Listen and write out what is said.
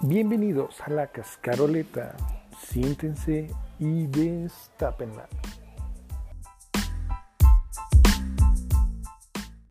Bienvenidos a la cascaroleta. Siéntense y destápenla.